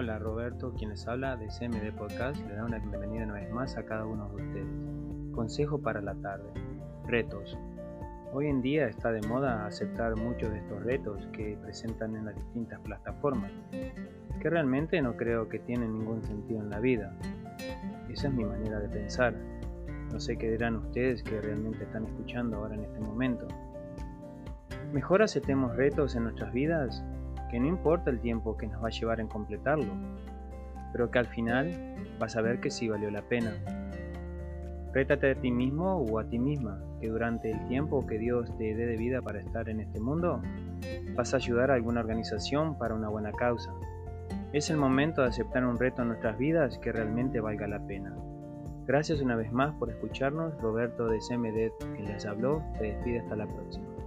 Roberto, quien les habla de CMD Podcast, le da una bienvenida una vez más a cada uno de ustedes. Consejo para la tarde. Retos. Hoy en día está de moda aceptar muchos de estos retos que presentan en las distintas plataformas, que realmente no creo que tienen ningún sentido en la vida. Esa es mi manera de pensar. No sé qué dirán ustedes que realmente están escuchando ahora en este momento. Mejor aceptemos retos en nuestras vidas que no importa el tiempo que nos va a llevar en completarlo, pero que al final vas a ver que sí valió la pena. Rétate a ti mismo o a ti misma que durante el tiempo que Dios te dé de vida para estar en este mundo, vas a ayudar a alguna organización para una buena causa. Es el momento de aceptar un reto en nuestras vidas que realmente valga la pena. Gracias una vez más por escucharnos. Roberto de CMD, quien les habló, te despide hasta la próxima.